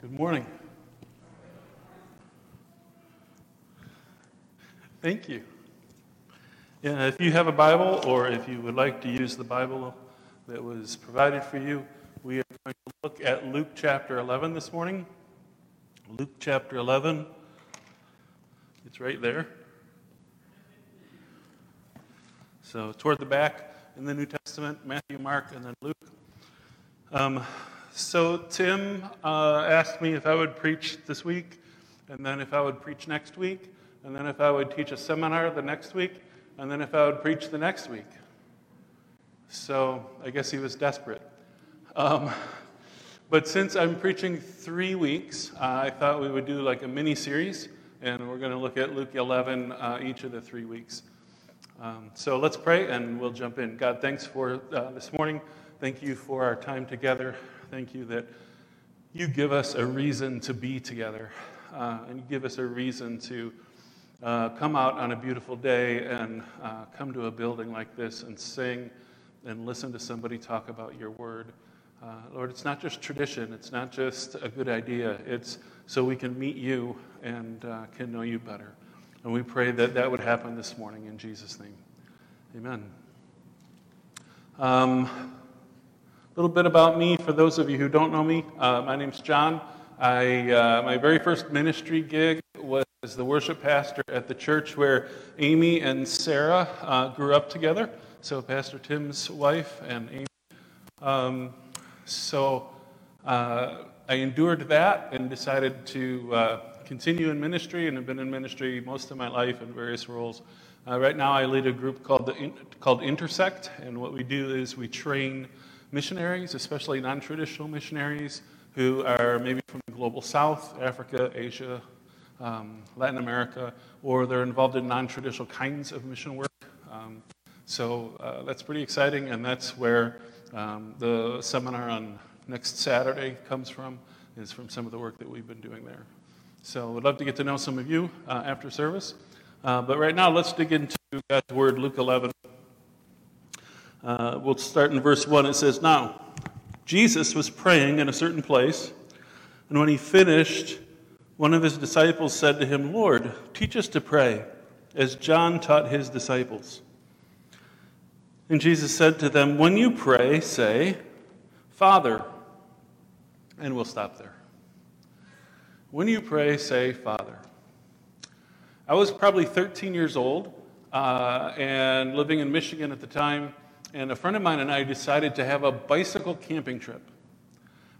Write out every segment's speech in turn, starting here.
Good morning. Thank you. Yeah, if you have a Bible or if you would like to use the Bible that was provided for you, we are going to look at Luke chapter 11 this morning. Luke chapter 11. It's right there. So, toward the back in the New Testament, Matthew, Mark, and then Luke. Um, so, Tim uh, asked me if I would preach this week, and then if I would preach next week, and then if I would teach a seminar the next week, and then if I would preach the next week. So, I guess he was desperate. Um, but since I'm preaching three weeks, uh, I thought we would do like a mini series, and we're going to look at Luke 11 uh, each of the three weeks. Um, so let's pray and we'll jump in. God, thanks for uh, this morning. Thank you for our time together. Thank you that you give us a reason to be together uh, and you give us a reason to uh, come out on a beautiful day and uh, come to a building like this and sing and listen to somebody talk about your word. Uh, Lord, it's not just tradition, it's not just a good idea, it's so we can meet you and uh, can know you better. And we pray that that would happen this morning in Jesus' name. Amen. Um, little bit about me for those of you who don't know me. Uh, my name's John. I, uh, my very first ministry gig was the worship pastor at the church where Amy and Sarah uh, grew up together. So, Pastor Tim's wife and Amy. Um, so, uh, I endured that and decided to uh, continue in ministry and have been in ministry most of my life in various roles. Uh, right now, I lead a group called, the, called Intersect, and what we do is we train missionaries, especially non traditional missionaries, who are maybe from the global south, Africa, Asia, um, Latin America, or they're involved in non traditional kinds of mission work. Um, so uh, that's pretty exciting, and that's where um, the seminar on next Saturday comes from, is from some of the work that we've been doing there. So we'd love to get to know some of you uh, after service. Uh, but right now, let's dig into God's Word, Luke 11. Uh, we'll start in verse 1. It says, Now, Jesus was praying in a certain place, and when he finished, one of his disciples said to him, Lord, teach us to pray, as John taught his disciples. And Jesus said to them, When you pray, say, Father, and we'll stop there. When you pray, say, Father. I was probably 13 years old uh, and living in Michigan at the time, and a friend of mine and I decided to have a bicycle camping trip.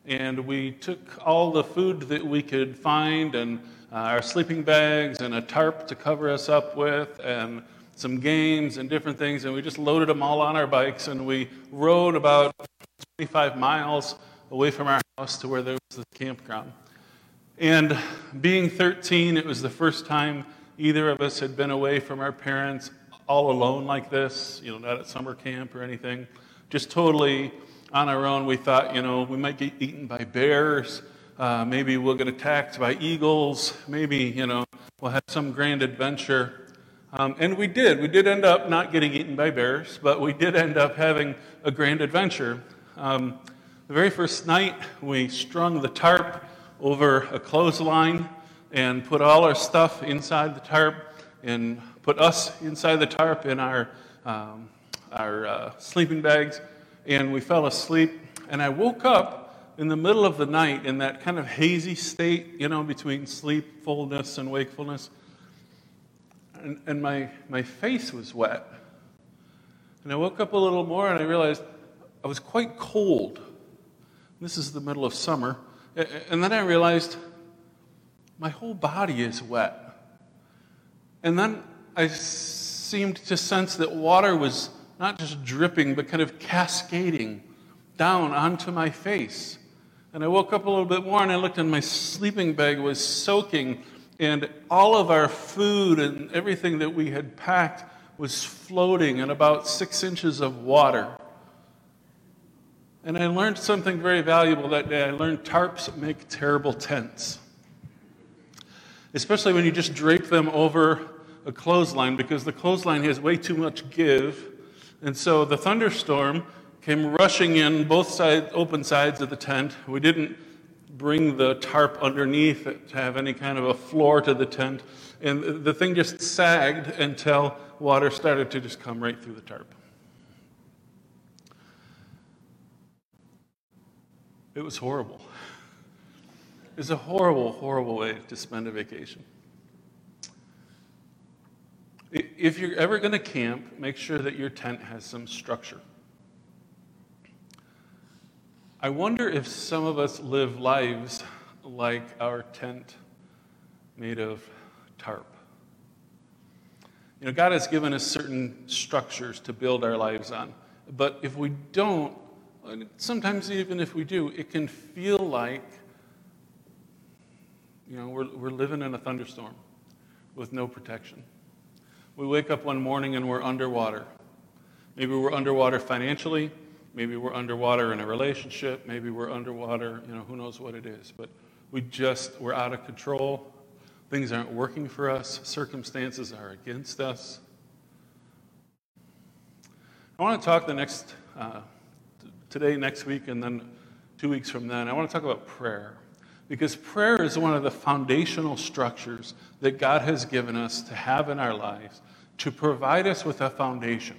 And we took all the food that we could find, and uh, our sleeping bags, and a tarp to cover us up with, and some games and different things, and we just loaded them all on our bikes, and we rode about 25 miles away from our house to where there was the campground. And being 13, it was the first time either of us had been away from our parents all alone like this, you know, not at summer camp or anything. Just totally on our own. We thought, you know, we might get eaten by bears. Uh, maybe we'll get attacked by eagles. Maybe, you know, we'll have some grand adventure. Um, and we did. We did end up not getting eaten by bears, but we did end up having a grand adventure. Um, the very first night, we strung the tarp over a clothesline and put all our stuff inside the tarp and put us inside the tarp in our, um, our uh, sleeping bags. And we fell asleep. And I woke up in the middle of the night in that kind of hazy state, you know, between sleepfulness and wakefulness. And, and my, my face was wet. And I woke up a little more and I realized I was quite cold. This is the middle of summer. And then I realized my whole body is wet. And then I seemed to sense that water was not just dripping, but kind of cascading down onto my face. And I woke up a little bit more and I looked and my sleeping bag was soaking, and all of our food and everything that we had packed was floating in about six inches of water. And I learned something very valuable that day. I learned tarps make terrible tents, especially when you just drape them over a clothesline because the clothesline has way too much give. And so the thunderstorm came rushing in both sides, open sides of the tent. We didn't bring the tarp underneath it to have any kind of a floor to the tent. And the thing just sagged until water started to just come right through the tarp. It was horrible. It was a horrible, horrible way to spend a vacation. If you're ever going to camp, make sure that your tent has some structure. I wonder if some of us live lives like our tent made of tarp. You know, God has given us certain structures to build our lives on. But if we don't, sometimes even if we do, it can feel like, you know, we're, we're living in a thunderstorm with no protection. We wake up one morning and we're underwater. Maybe we're underwater financially. Maybe we're underwater in a relationship. Maybe we're underwater, you know, who knows what it is. But we just, we're out of control. Things aren't working for us. Circumstances are against us. I want to talk the next, uh, today, next week, and then two weeks from then. I want to talk about prayer. Because prayer is one of the foundational structures that God has given us to have in our lives to provide us with a foundation.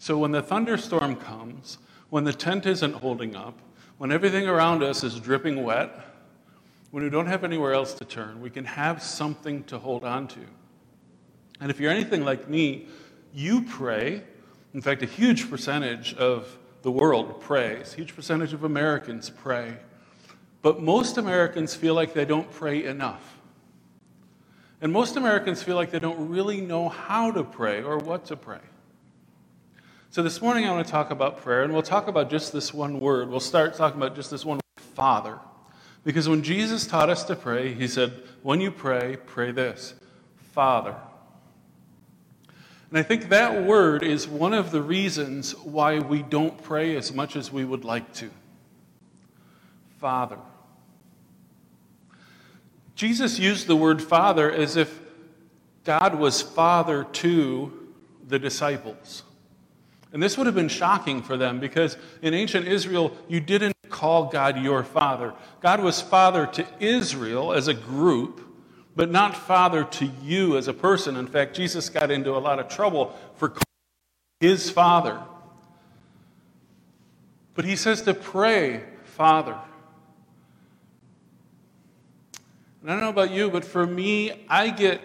So when the thunderstorm comes, when the tent isn't holding up, when everything around us is dripping wet, when we don't have anywhere else to turn, we can have something to hold on to. And if you're anything like me, you pray. In fact, a huge percentage of the world prays, huge percentage of Americans pray. But most Americans feel like they don't pray enough. And most Americans feel like they don't really know how to pray or what to pray. So this morning I want to talk about prayer, and we'll talk about just this one word. We'll start talking about just this one word, Father. Because when Jesus taught us to pray, he said, When you pray, pray this Father. And I think that word is one of the reasons why we don't pray as much as we would like to. Father. Jesus used the word Father as if God was Father to the disciples. And this would have been shocking for them because in ancient Israel, you didn't call God your Father. God was Father to Israel as a group, but not Father to you as a person. In fact, Jesus got into a lot of trouble for calling his Father. But he says to pray, Father. And I don't know about you, but for me, I get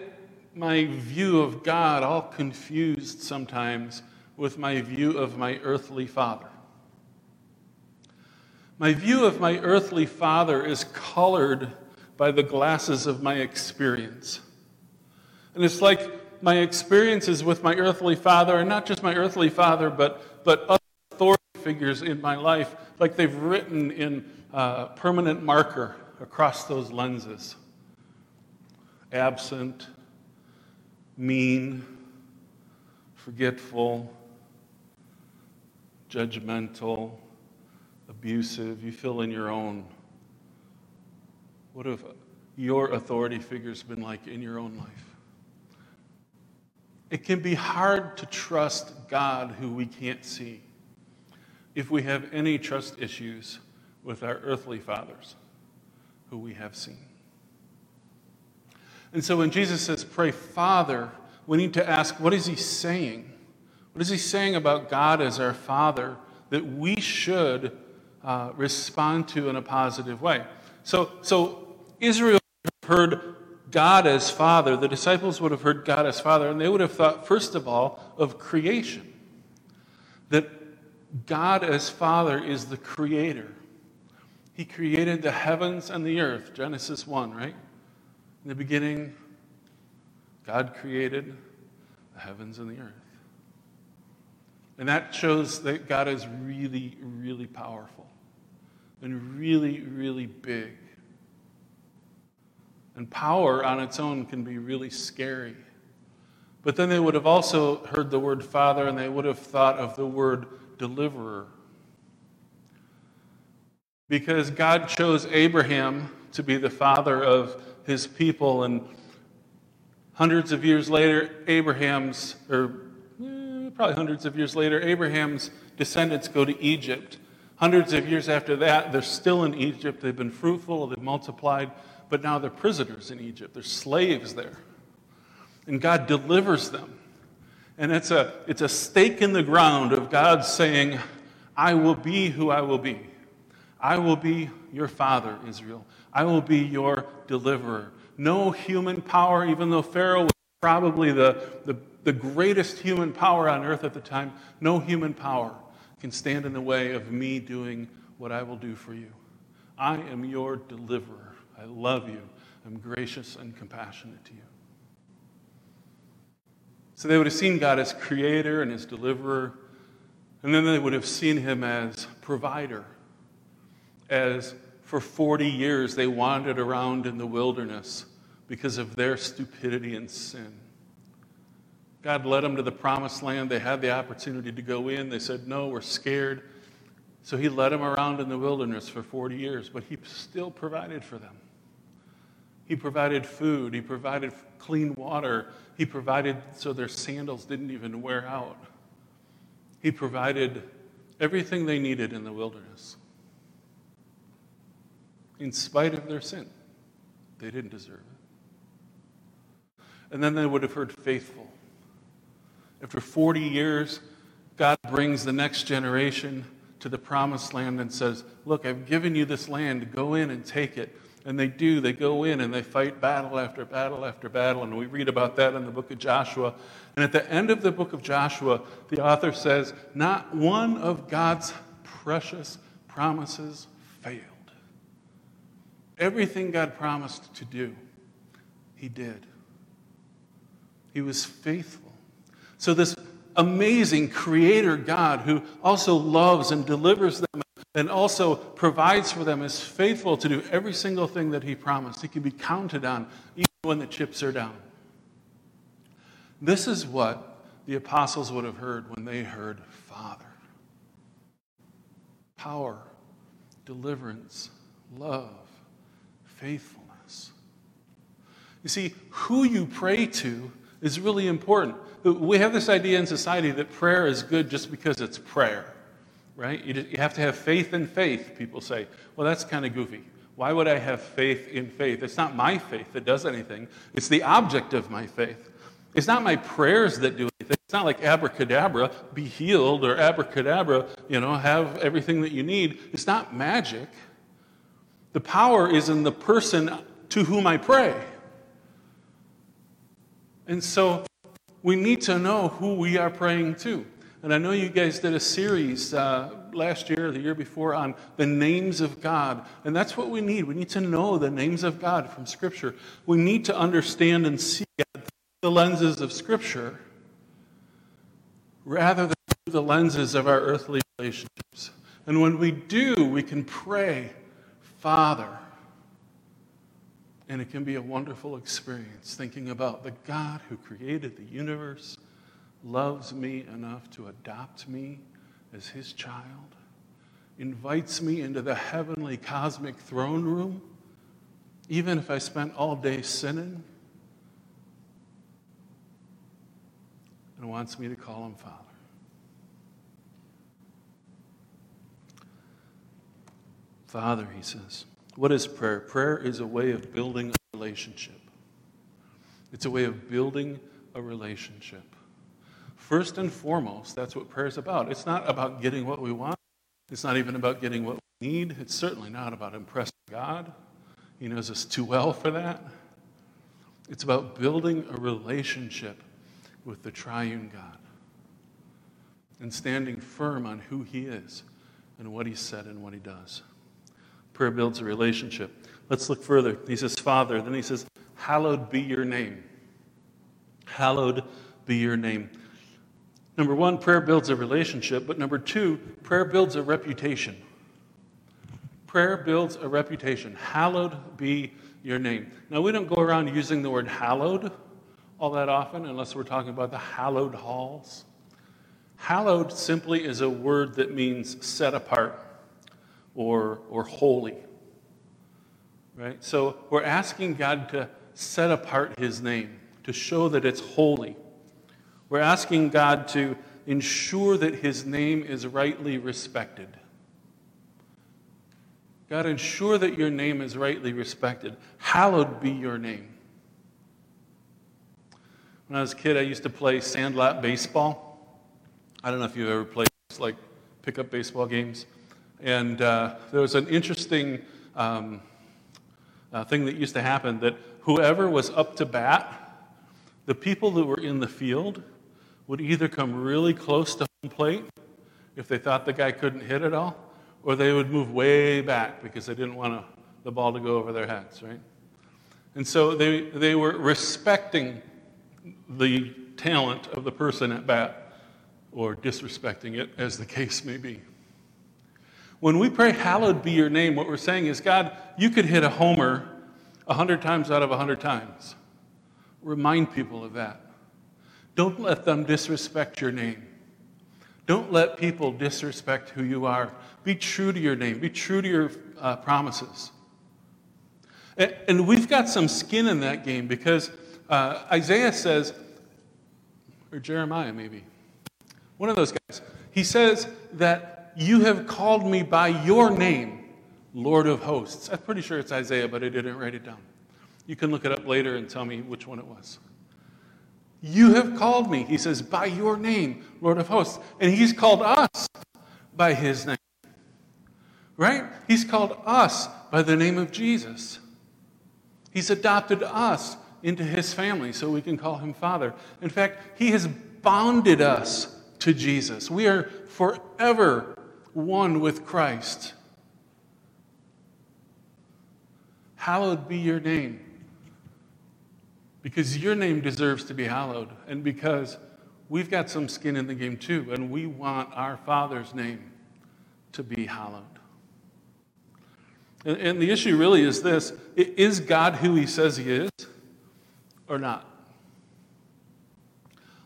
my view of God all confused sometimes with my view of my earthly father. My view of my earthly father is colored by the glasses of my experience. And it's like my experiences with my earthly father, and not just my earthly father, but, but other authority figures in my life, like they've written in uh, permanent marker across those lenses absent, mean, forgetful, judgmental, abusive. You fill in your own. What have your authority figures been like in your own life? It can be hard to trust God who we can't see if we have any trust issues with our earthly fathers who we have seen. And so when Jesus says, pray, Father, we need to ask, what is he saying? What is he saying about God as our Father that we should uh, respond to in a positive way? So, so Israel heard God as Father. The disciples would have heard God as Father, and they would have thought, first of all, of creation. That God as Father is the creator. He created the heavens and the earth, Genesis 1, right? In the beginning, God created the heavens and the earth. And that shows that God is really, really powerful and really, really big. And power on its own can be really scary. But then they would have also heard the word Father and they would have thought of the word deliverer. Because God chose Abraham to be the father of his people. And hundreds of years later, Abraham's, or eh, probably hundreds of years later, Abraham's descendants go to Egypt Hundreds of years after that, they're still in Egypt. They've been fruitful, they've multiplied, but now they're prisoners in Egypt. They're slaves there. And God delivers them. And it's a, it's a stake in the ground of God saying, I will be who I will be. I will be your father, Israel. I will be your deliverer. No human power, even though Pharaoh was probably the, the, the greatest human power on earth at the time, no human power can stand in the way of me doing what I will do for you. I am your deliverer. I love you. I'm gracious and compassionate to you. So they would have seen God as creator and as deliverer, and then they would have seen him as provider, as for 40 years they wandered around in the wilderness because of their stupidity and sin. God led them to the promised land. They had the opportunity to go in. They said, No, we're scared. So he led them around in the wilderness for 40 years, but he still provided for them. He provided food, he provided clean water, he provided so their sandals didn't even wear out. He provided everything they needed in the wilderness. In spite of their sin, they didn't deserve it. And then they would have heard faithful. After 40 years, God brings the next generation to the promised land and says, Look, I've given you this land. Go in and take it. And they do. They go in and they fight battle after battle after battle. And we read about that in the book of Joshua. And at the end of the book of Joshua, the author says, Not one of God's precious promises failed. Everything God promised to do, He did. He was faithful. So, this amazing creator God who also loves and delivers them and also provides for them is faithful to do every single thing that he promised. He can be counted on even when the chips are down. This is what the apostles would have heard when they heard Father. Power, deliverance, love, faithfulness. You see, who you pray to is really important we have this idea in society that prayer is good just because it's prayer, right? You, you have to have faith in faith, people say. Well, that's kind of goofy. Why would I have faith in faith? It's not my faith that does anything, it's the object of my faith. It's not my prayers that do anything. It's not like abracadabra, be healed, or abracadabra, you know, have everything that you need. It's not magic. The power is in the person to whom I pray. And so we need to know who we are praying to. And I know you guys did a series uh, last year the year before on the names of God. And that's what we need. We need to know the names of God from Scripture. We need to understand and see God through the lenses of Scripture rather than through the lenses of our earthly relationships. And when we do, we can pray, Father, and it can be a wonderful experience thinking about the God who created the universe, loves me enough to adopt me as his child, invites me into the heavenly cosmic throne room, even if I spent all day sinning, and wants me to call him Father. Father, he says. What is prayer? Prayer is a way of building a relationship. It's a way of building a relationship. First and foremost, that's what prayer is about. It's not about getting what we want. It's not even about getting what we need. It's certainly not about impressing God. He knows us too well for that. It's about building a relationship with the triune God and standing firm on who He is and what He said and what He does. Prayer builds a relationship. Let's look further. He says, Father. Then he says, Hallowed be your name. Hallowed be your name. Number one, prayer builds a relationship. But number two, prayer builds a reputation. Prayer builds a reputation. Hallowed be your name. Now, we don't go around using the word hallowed all that often unless we're talking about the hallowed halls. Hallowed simply is a word that means set apart or, or holy. Right? So we're asking God to set apart his name, to show that it's holy. We're asking God to ensure that his name is rightly respected. God, ensure that your name is rightly respected. Hallowed be your name. When I was a kid, I used to play sandlot baseball. I don't know if you've ever played like pickup baseball games. And uh, there was an interesting um, uh, thing that used to happen that whoever was up to bat, the people that were in the field would either come really close to home plate if they thought the guy couldn't hit it all, or they would move way back because they didn't want to, the ball to go over their heads, right? And so they, they were respecting the talent of the person at bat or disrespecting it, as the case may be. When we pray, Hallowed be your name, what we're saying is, God, you could hit a homer a hundred times out of a hundred times. Remind people of that. Don't let them disrespect your name. Don't let people disrespect who you are. Be true to your name, be true to your uh, promises. And, and, we've got some skin in that game because uh, Isaiah says, or Jeremiah maybe, one of those guys, he says that you have called me by your name, Lord of hosts. I'm pretty sure it's Isaiah, but I didn't write it down. You can look it up later and tell me which one it was. You have called me, he says, by your name, Lord of hosts. And he's called us by his name. Right? He's called us by the name of Jesus. He's adopted us into his family so we can call him Father. In fact, he has bonded us to Jesus. We are forever one with Christ. Hallowed be your name. Because your name deserves to be hallowed, and because we've got some skin in the game too, and we want our Father's name to be hallowed. And, and the issue really is this is God who he says he is or not?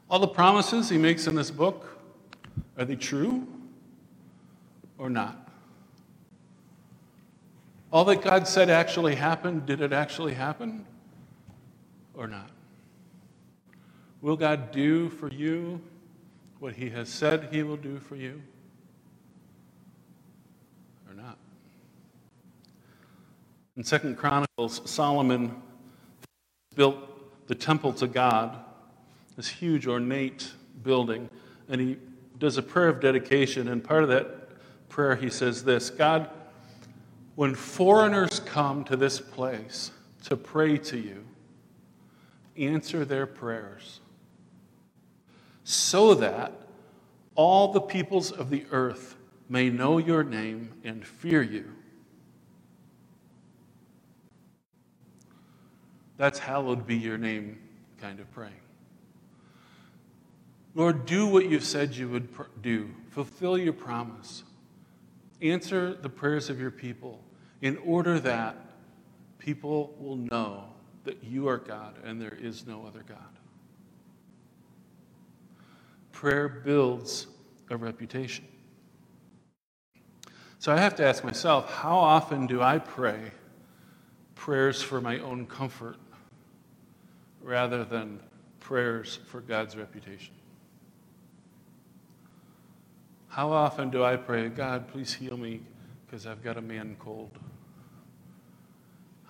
All the promises he makes in this book, are they true or not? All that God said actually happened, did it actually happen or not? Will God do for you what he has said he will do for you or not? In Second Chronicles, Solomon built the temple to God this huge ornate building, and he does a prayer of dedication. And part of that prayer, he says this God, when foreigners come to this place to pray to you, answer their prayers so that all the peoples of the earth may know your name and fear you. That's hallowed be your name kind of praying. Lord, do what you've said you would do. Fulfill your promise. Answer the prayers of your people in order that people will know that you are God and there is no other God. Prayer builds a reputation. So I have to ask myself how often do I pray prayers for my own comfort rather than prayers for God's reputation? How often do I pray, God, please heal me because I've got a man cold?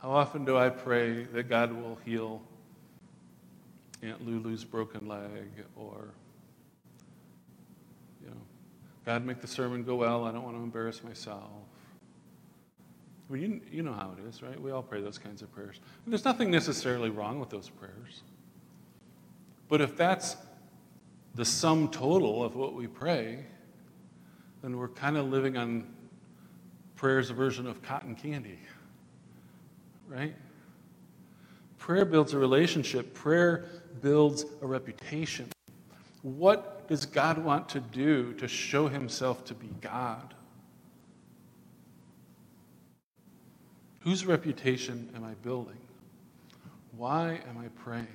How often do I pray that God will heal Aunt Lulu's broken leg or, you know, God, make the sermon go well. I don't want to embarrass myself. Well, you, you know how it is, right? We all pray those kinds of prayers. And there's nothing necessarily wrong with those prayers. But if that's the sum total of what we pray, then we're kind of living on prayer's version of cotton candy, right? Prayer builds a relationship, prayer builds a reputation. What does God want to do to show himself to be God? Whose reputation am I building? Why am I praying?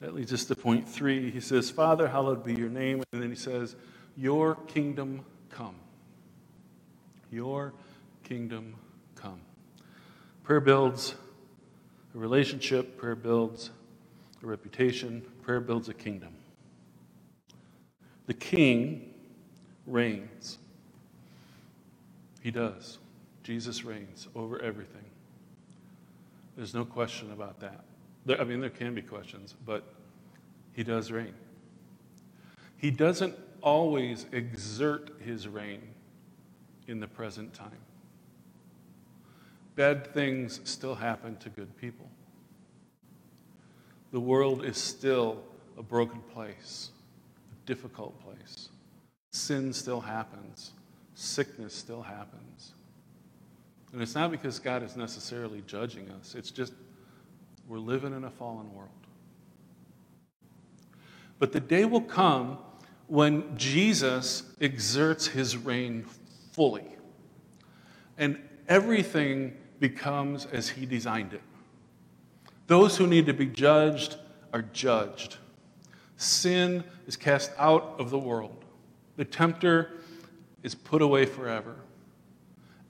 That leads us to point three. He says, Father, hallowed be your name. And then he says, your kingdom come. Your kingdom come. Prayer builds a relationship, prayer builds a reputation, prayer builds a kingdom. The king reigns. He does. Jesus reigns over everything. There's no question about that. There, I mean, there can be questions, but he does reign. He doesn't always exert his reign in the present time. Bad things still happen to good people. The world is still a broken place, a difficult place. Sin still happens, sickness still happens. And it's not because God is necessarily judging us, it's just we're living in a fallen world. But the day will come when Jesus exerts his reign fully and everything becomes as he designed it. Those who need to be judged are judged. Sin is cast out of the world. The tempter is put away forever.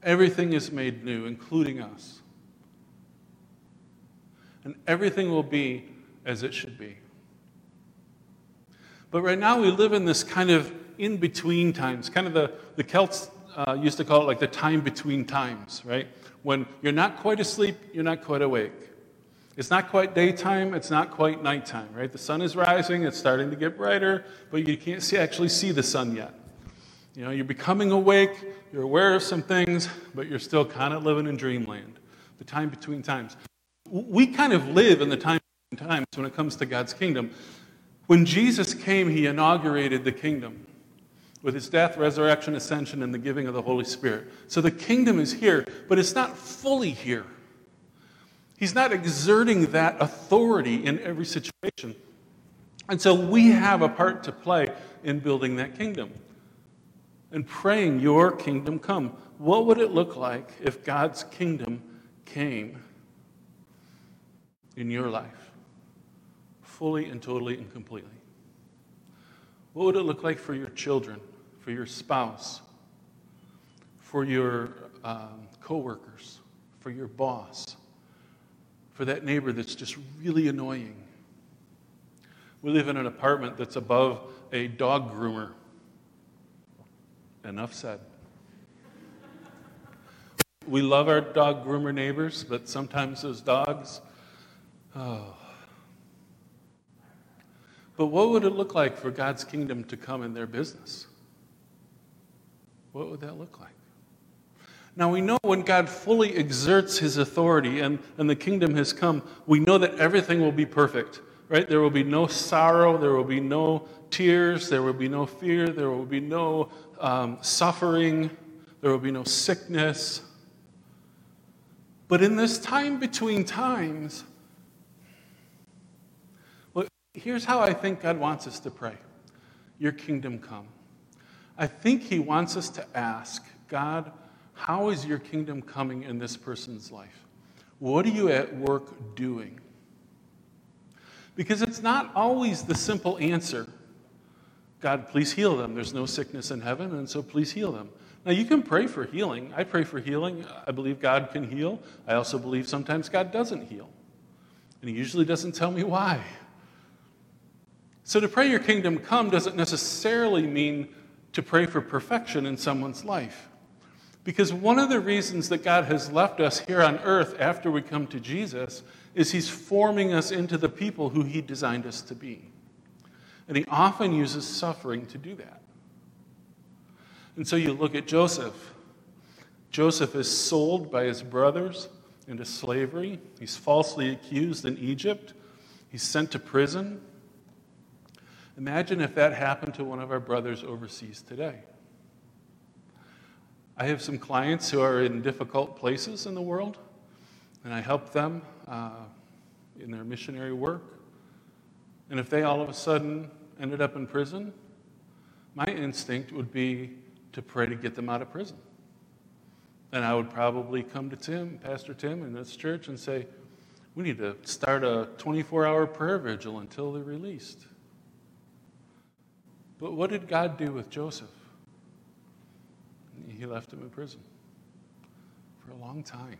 Everything is made new, including us. And everything will be as it should be. But right now we live in this kind of in between times, kind of the, the Celts uh, used to call it like the time between times, right? When you're not quite asleep, you're not quite awake. It's not quite daytime, it's not quite nighttime, right? The sun is rising, it's starting to get brighter, but you can't see, actually see the sun yet. You know, you're becoming awake, you're aware of some things, but you're still kind of living in dreamland, the time between times. We kind of live in the time between times when it comes to God's kingdom. When Jesus came, he inaugurated the kingdom with his death, resurrection, ascension, and the giving of the Holy Spirit. So the kingdom is here, but it's not fully here. He's not exerting that authority in every situation. And so we have a part to play in building that kingdom and praying, Your kingdom come. What would it look like if God's kingdom came in your life, fully and totally and completely? What would it look like for your children, for your spouse, for your um, coworkers, for your boss, for that neighbor that's just really annoying? We live in an apartment that's above a dog groomer Enough said. We love our dog groomer neighbors, but sometimes those dogs, oh. But what would it look like for God's kingdom to come in their business? What would that look like? Now, we know when God fully exerts his authority and, and the kingdom has come, we know that everything will be perfect, right? There will be no sorrow, there will be no tears, there will be no fear, there will be no um, suffering, there will be no sickness. But in this time between times, here's how I think God wants us to pray Your kingdom come. I think He wants us to ask, God, how is your kingdom coming in this person's life? What are you at work doing? Because it's not always the simple answer God, please heal them. There's no sickness in heaven, and so please heal them. Now, you can pray for healing. I pray for healing. I believe God can heal. I also believe sometimes God doesn't heal. And He usually doesn't tell me why. So, to pray your kingdom come doesn't necessarily mean to pray for perfection in someone's life. Because one of the reasons that God has left us here on earth after we come to Jesus is He's forming us into the people who He designed us to be. And he often uses suffering to do that. And so you look at Joseph. Joseph is sold by his brothers into slavery. He's falsely accused in Egypt. He's sent to prison. Imagine if that happened to one of our brothers overseas today. I have some clients who are in difficult places in the world, and I help them uh, in their missionary work. And if they all of a sudden ended up in prison, my instinct would be to pray to get them out of prison. And I would probably come to Tim, Pastor Tim, in this church and say, we need to start a 24 hour prayer vigil until they're released. But what did God do with Joseph? He left him in prison for a long time.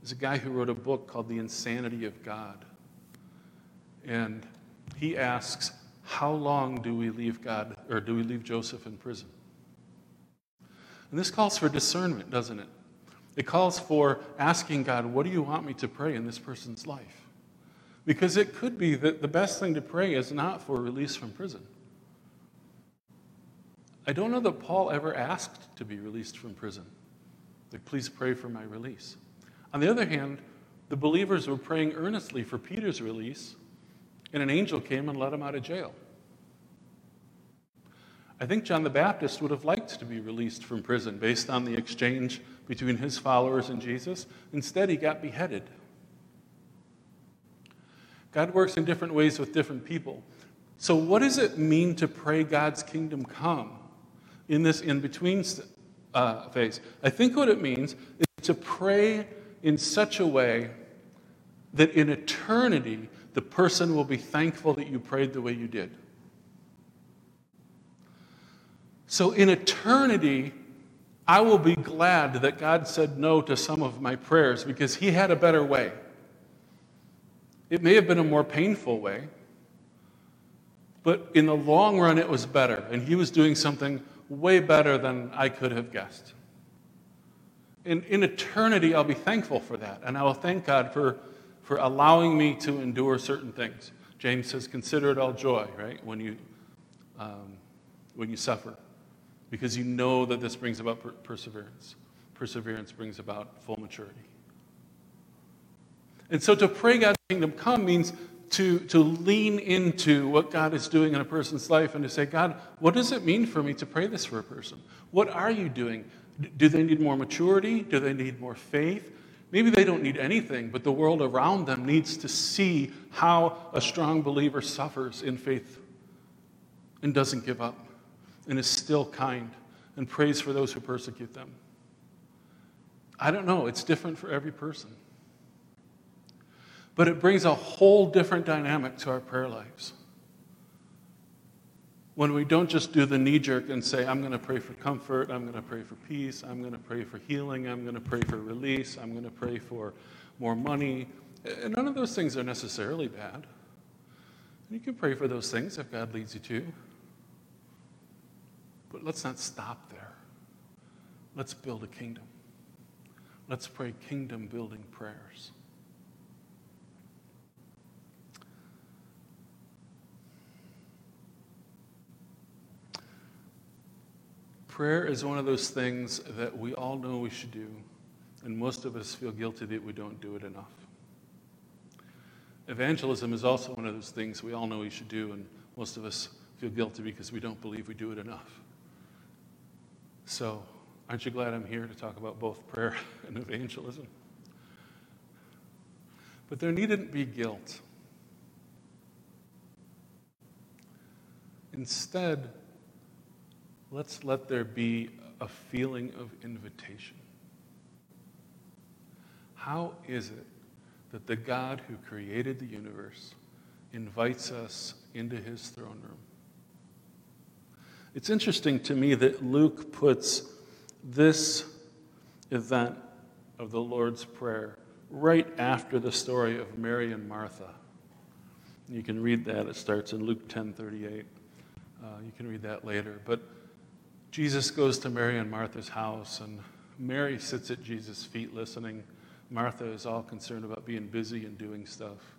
There's a guy who wrote a book called The Insanity of God. And he asks, How long do we leave God, or do we leave Joseph in prison? And this calls for discernment, doesn't it? It calls for asking God, what do you want me to pray in this person's life? Because it could be that the best thing to pray is not for release from prison. I don't know that Paul ever asked to be released from prison. Like, please pray for my release. On the other hand, the believers were praying earnestly for Peter's release, and an angel came and let him out of jail. I think John the Baptist would have liked to be released from prison based on the exchange between his followers and Jesus. Instead, he got beheaded. God works in different ways with different people. So, what does it mean to pray God's kingdom come in this in between uh, phase? I think what it means is to pray in such a way that in eternity, the person will be thankful that you prayed the way you did. So in eternity, I will be glad that God said no to some of my prayers because He had a better way. It may have been a more painful way, but in the long run, it was better. And He was doing something way better than I could have guessed. In, in eternity, I'll be thankful for that. And I will thank God for, for allowing me to endure certain things. James says, consider it all joy, right? When you, um, when you suffer because you know that this brings about per- perseverance. Perseverance brings about full maturity. And so to pray God's kingdom come means to, to lean into what God is doing in a person's life and to say, God, what does it mean for me to pray this for a person? What are you doing? Do they need more maturity? Do they need more faith? Maybe they don't need anything, but the world around them needs to see how a strong believer suffers in faith and doesn't give up and is still kind and prays for those who persecute them. I don't know, it's different for every person. But it brings a whole different dynamic to our prayer lives. When we don't just do the knee jerk and say, I'm going to pray for comfort, I'm going to pray for peace, I'm going to pray for healing, I'm going to pray for release, I'm going to pray for more money. And none of those things are necessarily bad. You can pray for those things if God leads you to. But let's not stop there. Let's build a kingdom. Let's pray kingdom building prayers. Prayer is one of those things that we all know we should do, and most of us feel guilty that we don't do it enough. Evangelism is also one of those things we all know we should do, and most of us feel guilty because we don't believe we do it enough. So, aren't you glad I'm here to talk about both prayer and evangelism? But there needn't be guilt. Instead, let's let there be a feeling of invitation. How is it that the God who created the universe invites us into his throne room? It's interesting to me that Luke puts this event of the Lord's Prayer right after the story of Mary and Martha. You can read that. It starts in Luke 10 38. Uh, you can read that later. But Jesus goes to Mary and Martha's house, and Mary sits at Jesus' feet listening. Martha is all concerned about being busy and doing stuff.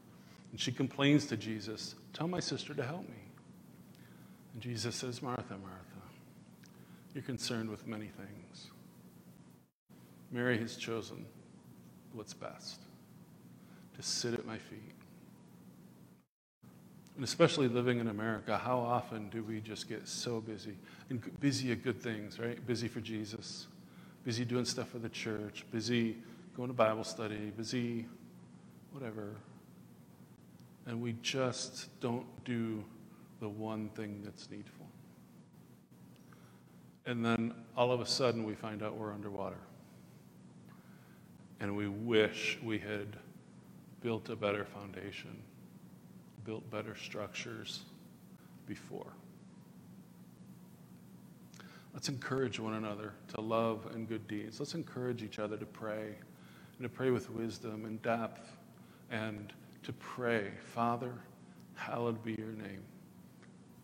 And she complains to Jesus, Tell my sister to help me. And Jesus says, Martha, Martha, you're concerned with many things. Mary has chosen what's best to sit at my feet. And especially living in America, how often do we just get so busy? And busy at good things, right? Busy for Jesus, busy doing stuff for the church, busy going to Bible study, busy whatever. And we just don't do the one thing that's needful. And then all of a sudden we find out we're underwater. And we wish we had built a better foundation, built better structures before. Let's encourage one another to love and good deeds. Let's encourage each other to pray and to pray with wisdom and depth and to pray, Father, hallowed be your name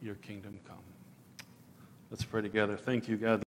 your kingdom come. Let's pray together. Thank you, God.